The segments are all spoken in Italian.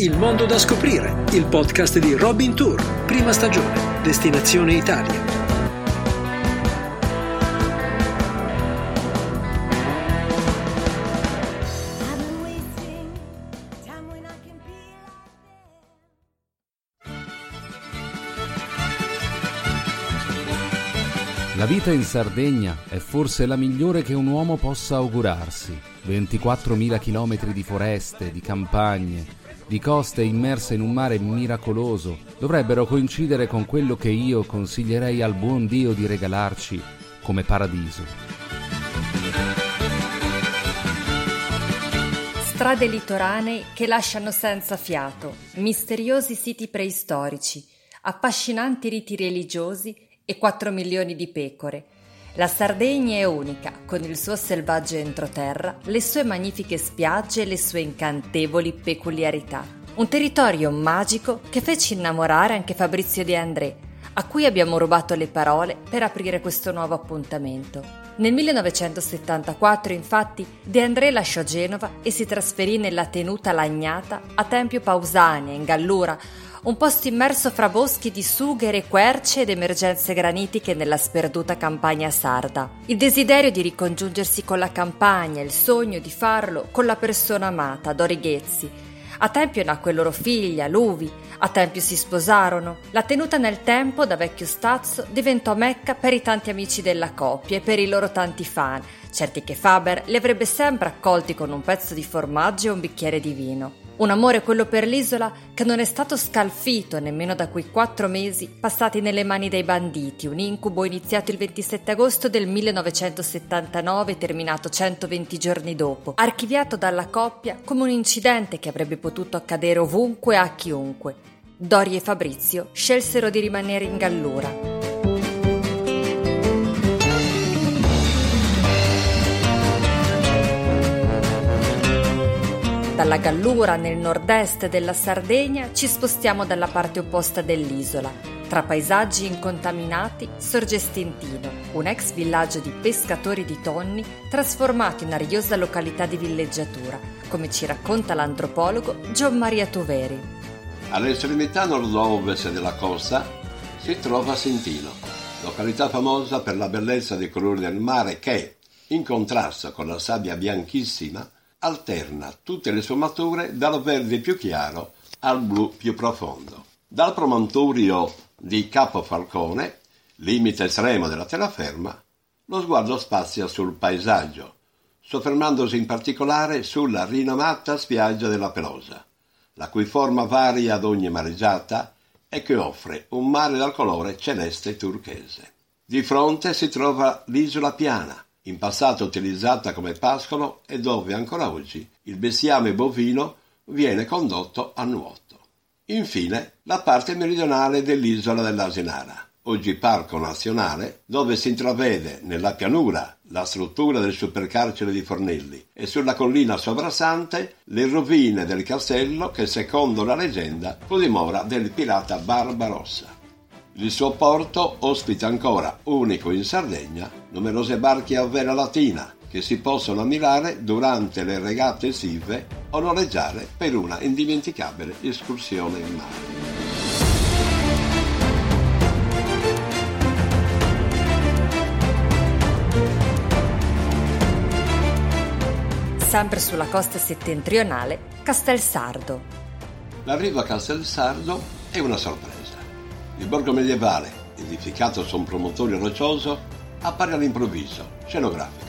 Il mondo da scoprire, il podcast di Robin Tour, prima stagione, destinazione Italia. La vita in Sardegna è forse la migliore che un uomo possa augurarsi. 24.000 chilometri di foreste, di campagne, di coste immerse in un mare miracoloso dovrebbero coincidere con quello che io consiglierei al buon Dio di regalarci come paradiso. Strade litoranee che lasciano senza fiato, misteriosi siti preistorici, affascinanti riti religiosi e 4 milioni di pecore la Sardegna è unica, con il suo selvaggio entroterra, le sue magnifiche spiagge e le sue incantevoli peculiarità. Un territorio magico che fece innamorare anche Fabrizio De André, a cui abbiamo rubato le parole per aprire questo nuovo appuntamento. Nel 1974, infatti, De André lasciò Genova e si trasferì nella tenuta Lagnata a Tempio Pausania, in Gallura, un posto immerso fra boschi di sughere, querce ed emergenze granitiche nella sperduta campagna sarda. Il desiderio di ricongiungersi con la campagna, il sogno di farlo con la persona amata, Dori Ghezzi. A Tempio nacque loro figlia, Luvi, a Tempio si sposarono. La tenuta nel tempo, da vecchio stazzo, diventò mecca per i tanti amici della coppia e per i loro tanti fan, certi che Faber li avrebbe sempre accolti con un pezzo di formaggio e un bicchiere di vino. Un amore quello per l'isola che non è stato scalfito nemmeno da quei quattro mesi passati nelle mani dei banditi, un incubo iniziato il 27 agosto del 1979 e terminato 120 giorni dopo, archiviato dalla coppia come un incidente che avrebbe potuto accadere ovunque a chiunque. Dori e Fabrizio scelsero di rimanere in Gallura. Dalla Gallura nel nord-est della Sardegna ci spostiamo dalla parte opposta dell'isola. Tra paesaggi incontaminati sorge Stintino, un ex villaggio di pescatori di tonni trasformato in ariosa località di villeggiatura, come ci racconta l'antropologo Gian Maria Toveri. All'estremità nord-ovest della costa si trova Stintino, località famosa per la bellezza dei colori del mare che, in contrasto con la sabbia bianchissima, alterna tutte le sfumature dal verde più chiaro al blu più profondo. Dal promontorio di Capo Falcone, limite estremo della terraferma, lo sguardo spazia sul paesaggio, soffermandosi in particolare sulla rinomata spiaggia della Pelosa, la cui forma varia ad ogni mareggiata e che offre un mare dal colore celeste turchese. Di fronte si trova l'isola piana, in passato utilizzata come pascolo e dove ancora oggi il bestiame bovino viene condotto a nuoto. Infine, la parte meridionale dell'isola dell'Asinara, oggi parco nazionale, dove si intravede nella pianura la struttura del supercarcere di Fornelli e sulla collina sovrastante le rovine del castello che secondo la leggenda fu dimora del pirata Barbarossa. Il suo porto ospita ancora, unico in Sardegna, numerose barche a vela latina che si possono ammirare durante le regate estive o noleggiare per una indimenticabile escursione in mare. Sempre sulla costa settentrionale, Castelsardo. L'arrivo a Castelsardo è una sorpresa. Il borgo medievale, edificato su un promontorio roccioso, appare all'improvviso, scenografico.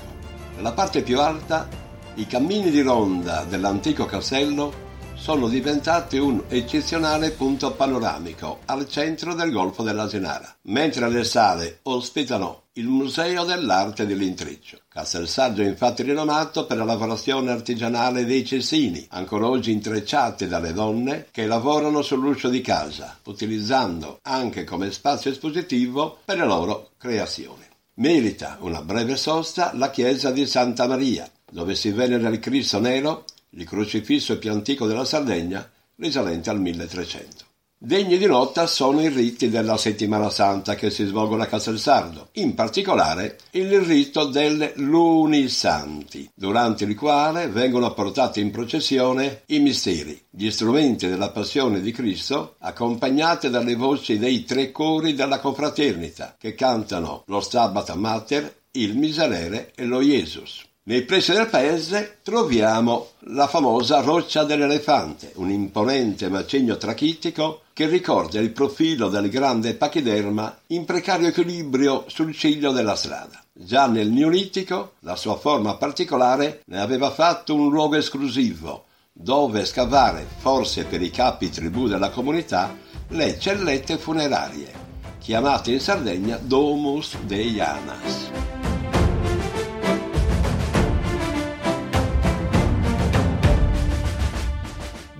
Nella parte più alta, i cammini di ronda dell'antico castello sono diventati un eccezionale punto panoramico al centro del Golfo dell'Asinara, mentre le sale ospitano il Museo dell'Arte dell'Intreccio. Castelsardo è infatti rinomato per la lavorazione artigianale dei cestini, ancora oggi intrecciati dalle donne che lavorano sull'uscio di casa, utilizzando anche come spazio espositivo per le loro creazioni. Merita una breve sosta la chiesa di Santa Maria, dove si venera il Cristo nero il crocifisso più antico della Sardegna, risalente al 1300. Degni di nota sono i riti della settimana santa che si svolgono a Castel Sardo, in particolare il rito delle luni santi, durante il quale vengono portati in processione i misteri, gli strumenti della passione di Cristo, accompagnati dalle voci dei tre cori della confraternita, che cantano lo Stabat Mater, il Miserere e lo Jesus. Nei pressi del paese troviamo la famosa Roccia dell'Elefante, un imponente macigno trachitico che ricorda il profilo del grande pachiderma in precario equilibrio sul ciglio della strada. Già nel Neolitico la sua forma particolare ne aveva fatto un luogo esclusivo, dove scavare, forse per i capi tribù della comunità, le cellette funerarie, chiamate in Sardegna Domus Deianas.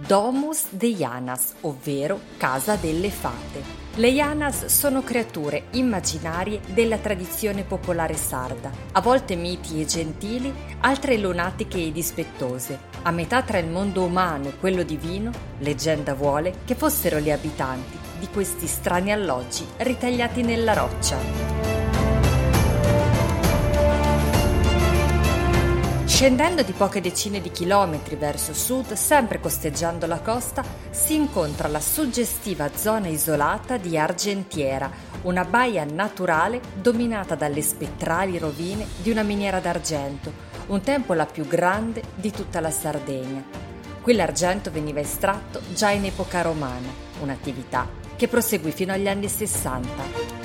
Domus de Yanas, ovvero Casa delle Fate. Le Yanas sono creature immaginarie della tradizione popolare sarda, a volte miti e gentili, altre lunatiche e dispettose. A metà tra il mondo umano e quello divino, leggenda vuole che fossero gli abitanti di questi strani alloggi ritagliati nella roccia. Scendendo di poche decine di chilometri verso sud, sempre costeggiando la costa, si incontra la suggestiva zona isolata di Argentiera, una baia naturale dominata dalle spettrali rovine di una miniera d'argento, un tempo la più grande di tutta la Sardegna. Qui l'argento veniva estratto già in epoca romana, un'attività che proseguì fino agli anni 60.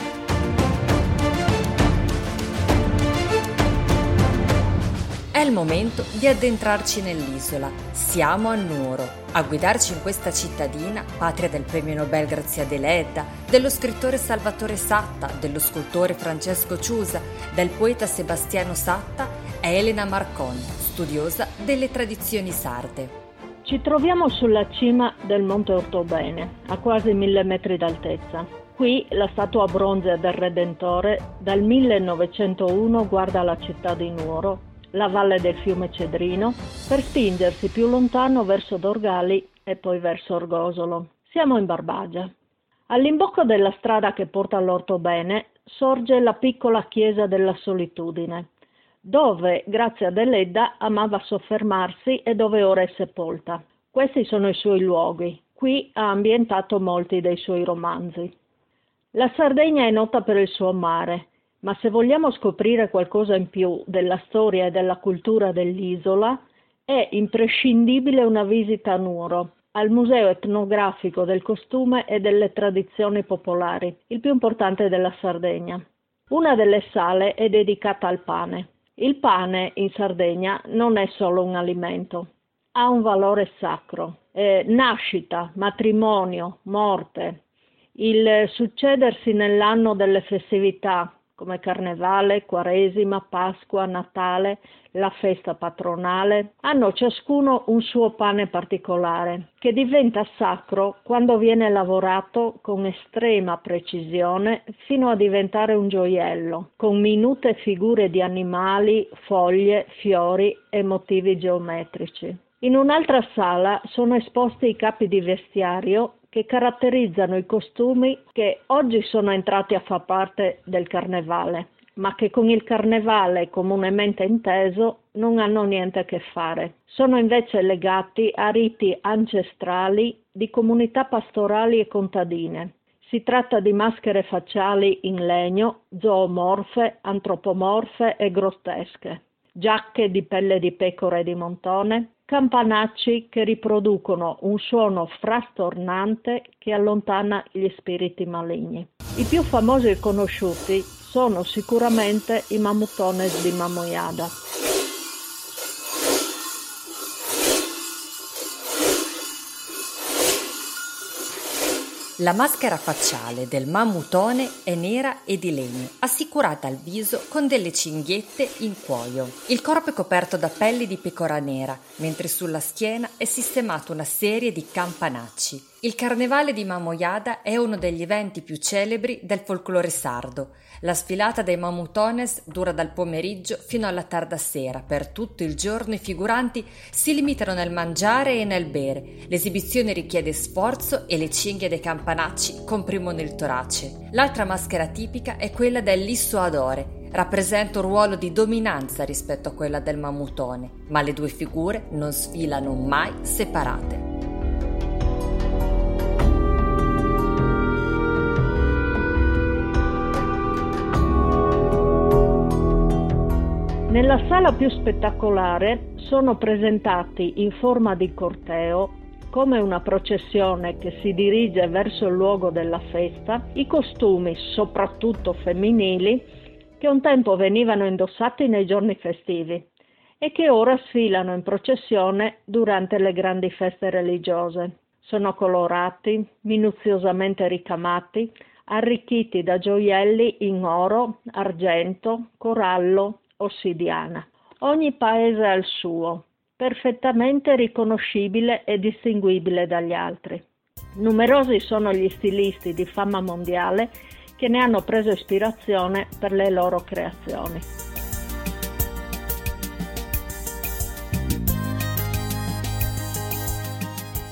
Il momento di addentrarci nell'isola. Siamo a Nuoro. A guidarci in questa cittadina, patria del premio Nobel Grazia Deledda, dello scrittore Salvatore Satta, dello scultore Francesco Ciusa, del poeta Sebastiano Satta, è Elena Marcon, studiosa delle tradizioni sarde. Ci troviamo sulla cima del Monte Ortobene, a quasi mille metri d'altezza. Qui la statua bronzea del Redentore dal 1901 guarda la città di Nuoro la valle del fiume Cedrino, per spingersi più lontano verso Dorgali e poi verso Orgosolo. Siamo in Barbagia. All'imbocco della strada che porta all'Ortobene sorge la piccola chiesa della solitudine, dove Grazia Deledda amava soffermarsi e dove ora è sepolta. Questi sono i suoi luoghi. Qui ha ambientato molti dei suoi romanzi. La Sardegna è nota per il suo mare, ma se vogliamo scoprire qualcosa in più della storia e della cultura dell'isola, è imprescindibile una visita a Nuoro, al Museo etnografico del costume e delle tradizioni popolari, il più importante della Sardegna. Una delle sale è dedicata al pane. Il pane in Sardegna non è solo un alimento, ha un valore sacro. Eh, nascita, matrimonio, morte, il succedersi nell'anno delle festività, come Carnevale, Quaresima, Pasqua, Natale, la festa patronale, hanno ciascuno un suo pane particolare, che diventa sacro quando viene lavorato con estrema precisione fino a diventare un gioiello, con minute figure di animali, foglie, fiori e motivi geometrici. In un'altra sala sono esposti i capi di vestiario che caratterizzano i costumi che oggi sono entrati a far parte del carnevale, ma che con il carnevale comunemente inteso non hanno niente a che fare. Sono invece legati a riti ancestrali di comunità pastorali e contadine. Si tratta di maschere facciali in legno, zoomorfe, antropomorfe e grottesche, giacche di pelle di pecora e di montone, campanacci che riproducono un suono frastornante che allontana gli spiriti maligni. I più famosi e conosciuti sono sicuramente i mamutones di Mamoyada. La maschera facciale del mammutone è nera e di legno, assicurata al viso con delle cinghiette in cuoio. Il corpo è coperto da pelli di pecora nera, mentre sulla schiena è sistemata una serie di campanacci. Il carnevale di Mamoiada è uno degli eventi più celebri del folklore sardo. La sfilata dei mamutones dura dal pomeriggio fino alla tarda sera. Per tutto il giorno i figuranti si limitano nel mangiare e nel bere. L'esibizione richiede sforzo e le cinghie dei campanacci comprimono il torace. L'altra maschera tipica è quella del lisso adore. Rappresenta un ruolo di dominanza rispetto a quella del mamutone, ma le due figure non sfilano mai separate. Nella sala più spettacolare sono presentati in forma di corteo, come una processione che si dirige verso il luogo della festa, i costumi, soprattutto femminili, che un tempo venivano indossati nei giorni festivi e che ora sfilano in processione durante le grandi feste religiose. Sono colorati, minuziosamente ricamati, arricchiti da gioielli in oro, argento, corallo, ossidiana. Ogni paese ha il suo, perfettamente riconoscibile e distinguibile dagli altri. Numerosi sono gli stilisti di fama mondiale che ne hanno preso ispirazione per le loro creazioni.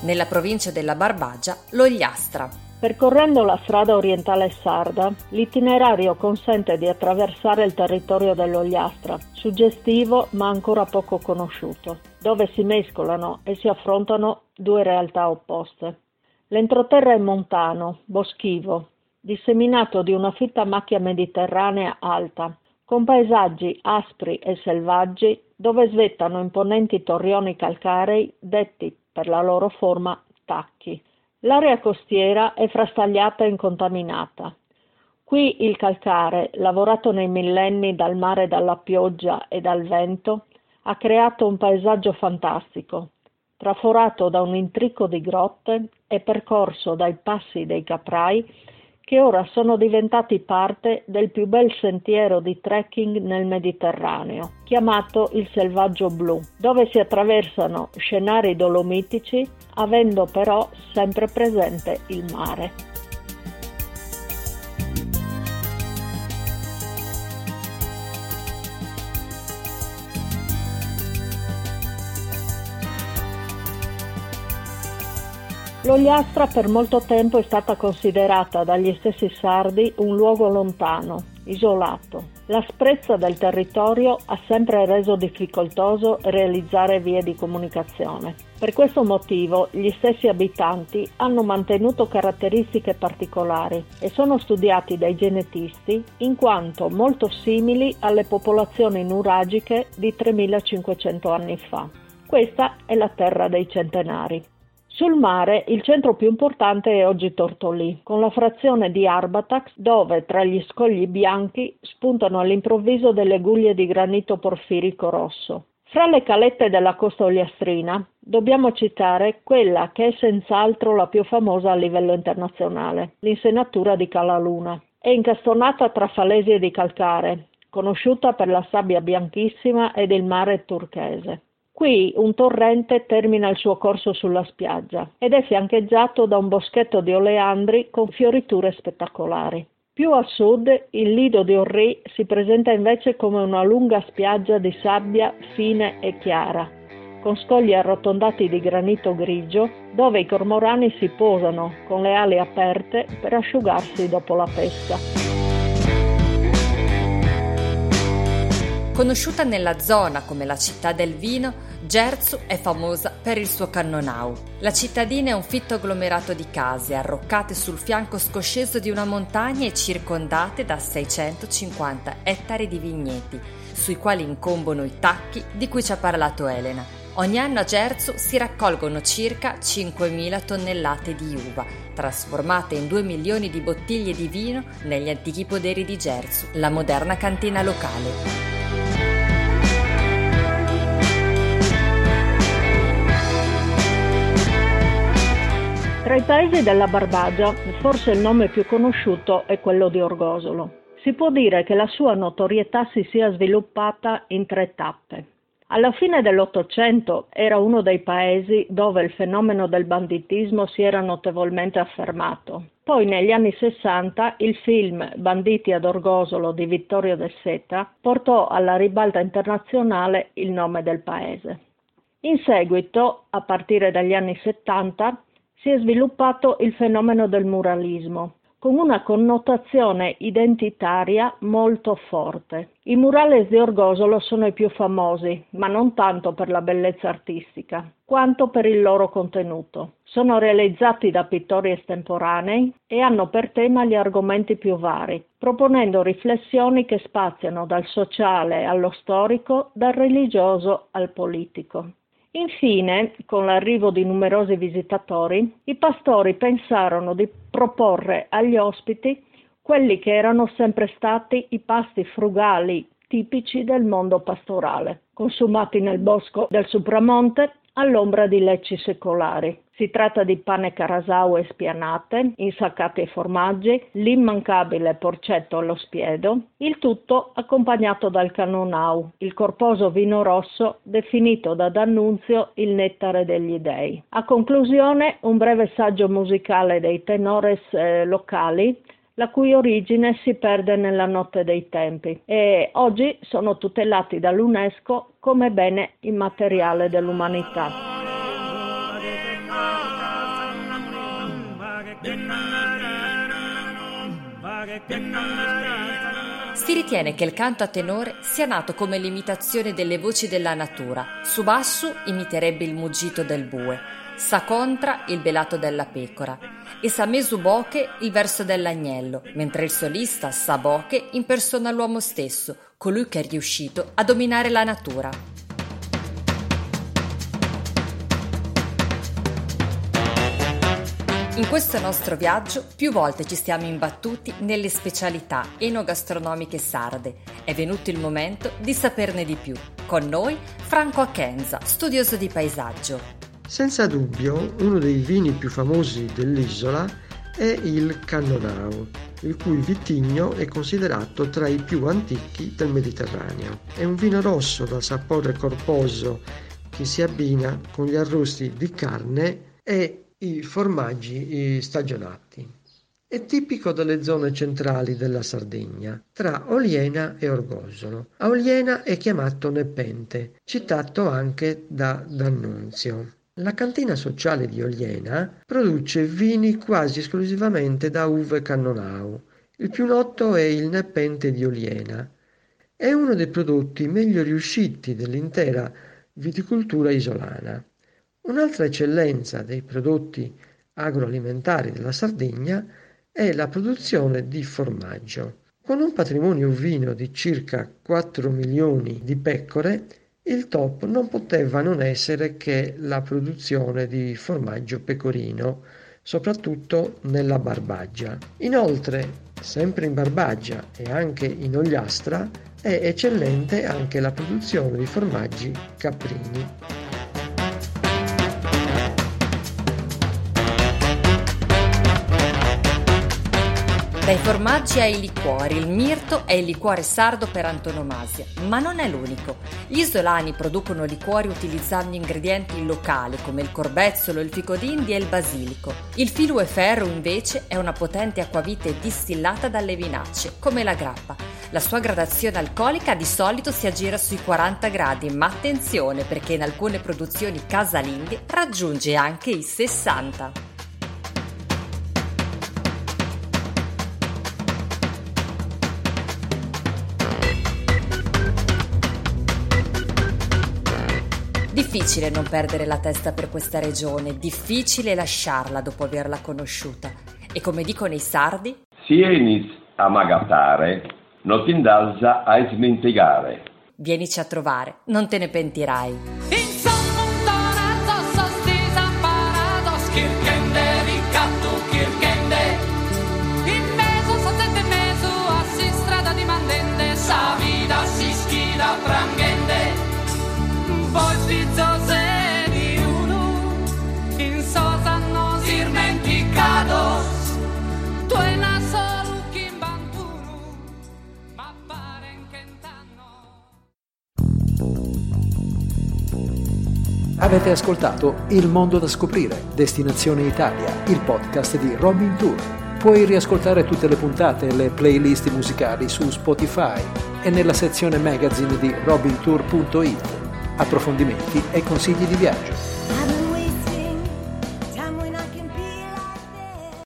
Nella provincia della Barbagia, l'Ogliastra, Percorrendo la strada orientale sarda, l'itinerario consente di attraversare il territorio dell'Ogliastra, suggestivo ma ancora poco conosciuto, dove si mescolano e si affrontano due realtà opposte. L'entroterra è montano, boschivo, disseminato di una fitta macchia mediterranea alta, con paesaggi aspri e selvaggi dove svettano imponenti torrioni calcarei detti per la loro forma tacchi L'area costiera è frastagliata e incontaminata. Qui il calcare, lavorato nei millenni dal mare, dalla pioggia e dal vento, ha creato un paesaggio fantastico, traforato da un intrico di grotte e percorso dai passi dei caprai che ora sono diventati parte del più bel sentiero di trekking nel Mediterraneo, chiamato il Selvaggio Blu, dove si attraversano scenari dolomitici, avendo però sempre presente il mare. L'Ogliastra per molto tempo è stata considerata dagli stessi sardi un luogo lontano, isolato. L'asprezza del territorio ha sempre reso difficoltoso realizzare vie di comunicazione. Per questo motivo gli stessi abitanti hanno mantenuto caratteristiche particolari e sono studiati dai genetisti in quanto molto simili alle popolazioni nuragiche di 3500 anni fa. Questa è la terra dei centenari. Sul mare il centro più importante è oggi Tortolì, con la frazione di Arbatax dove tra gli scogli bianchi spuntano all'improvviso delle guglie di granito porfirico rosso. Fra le calette della costa oliastrina dobbiamo citare quella che è senz'altro la più famosa a livello internazionale, l'insenatura di Calaluna. È incastonata tra falesie di calcare, conosciuta per la sabbia bianchissima ed il mare turchese. Qui un torrente termina il suo corso sulla spiaggia ed è fiancheggiato da un boschetto di oleandri con fioriture spettacolari. Più a sud il lido di Orri si presenta invece come una lunga spiaggia di sabbia fine e chiara, con scogli arrotondati di granito grigio, dove i cormorani si posano con le ali aperte per asciugarsi dopo la pesca. Conosciuta nella zona come la città del vino, Gerzu è famosa per il suo cannonau. La cittadina è un fitto agglomerato di case arroccate sul fianco scosceso di una montagna e circondate da 650 ettari di vigneti, sui quali incombono i tacchi di cui ci ha parlato Elena. Ogni anno a Gerzu si raccolgono circa 5.000 tonnellate di uva, trasformate in 2 milioni di bottiglie di vino negli antichi poderi di Gerzu, la moderna cantina locale. Tra i paesi della Barbagia, forse il nome più conosciuto è quello di Orgosolo. Si può dire che la sua notorietà si sia sviluppata in tre tappe. Alla fine dell'Ottocento era uno dei paesi dove il fenomeno del banditismo si era notevolmente affermato. Poi negli anni Sessanta il film Banditi ad Orgosolo di Vittorio De Seta portò alla ribalta internazionale il nome del paese. In seguito, a partire dagli anni Settanta, si è sviluppato il fenomeno del muralismo, con una connotazione identitaria molto forte. I murales di Orgosolo sono i più famosi, ma non tanto per la bellezza artistica, quanto per il loro contenuto. Sono realizzati da pittori estemporanei e hanno per tema gli argomenti più vari, proponendo riflessioni che spaziano dal sociale allo storico, dal religioso al politico. Infine, con l'arrivo di numerosi visitatori, i pastori pensarono di proporre agli ospiti quelli che erano sempre stati i pasti frugali tipici del mondo pastorale, consumati nel bosco del Supramonte all'ombra di lecci secolari. Si tratta di pane carasau e spianate, insaccati e formaggi, l'immancabile porcetto allo spiedo, il tutto accompagnato dal canonau, il corposo vino rosso definito da D'Annunzio il nettare degli dei. A conclusione un breve saggio musicale dei tenores eh, locali la cui origine si perde nella notte dei tempi e oggi sono tutelati dall'UNESCO come bene immateriale dell'umanità. Si ritiene che il canto a tenore sia nato come l'imitazione delle voci della natura. Su basso imiterebbe il muggito del bue, sa contra il belato della pecora e sa mesuboche il verso dell'agnello, mentre il solista sa boche impersona l'uomo stesso, colui che è riuscito a dominare la natura. In questo nostro viaggio più volte ci siamo imbattuti nelle specialità enogastronomiche sarde. È venuto il momento di saperne di più. Con noi Franco Ackenza, studioso di paesaggio. Senza dubbio, uno dei vini più famosi dell'isola è il Cannonau, il cui vitigno è considerato tra i più antichi del Mediterraneo. È un vino rosso dal sapore corposo che si abbina con gli arrosti di carne e i formaggi stagionati. È tipico delle zone centrali della Sardegna, tra Oliena e Orgosolo. A Oliena è chiamato Nepente, citato anche da D'Annunzio. La cantina sociale di Oliena produce vini quasi esclusivamente da uve cannonau. Il più noto è il Nepente di Oliena. È uno dei prodotti meglio riusciti dell'intera viticoltura isolana. Un'altra eccellenza dei prodotti agroalimentari della Sardegna è la produzione di formaggio. Con un patrimonio ovino di circa 4 milioni di pecore, il top non poteva non essere che la produzione di formaggio pecorino, soprattutto nella Barbaggia. Inoltre, sempre in Barbaggia e anche in Ogliastra, è eccellente anche la produzione di formaggi caprini. Dai formaggi ai liquori, il mirto è il liquore sardo per antonomasia, ma non è l'unico. Gli isolani producono liquori utilizzando ingredienti locali come il corbezzolo, il fico d'India e il basilico. Il filo e ferro invece è una potente acquavite distillata dalle vinacce, come la grappa. La sua gradazione alcolica di solito si aggira sui 40 gradi, ma attenzione perché in alcune produzioni casalinghe raggiunge anche i 60. Difficile non perdere la testa per questa regione, difficile lasciarla dopo averla conosciuta. E come dicono i sardi? Si enis a magatare, non ti a smentigare. Vienici a trovare, non te ne pentirai. Avete ascoltato Il mondo da scoprire, Destinazione Italia, il podcast di Robin Tour. Puoi riascoltare tutte le puntate e le playlist musicali su Spotify e nella sezione magazine di robintour.it. Approfondimenti e consigli di viaggio.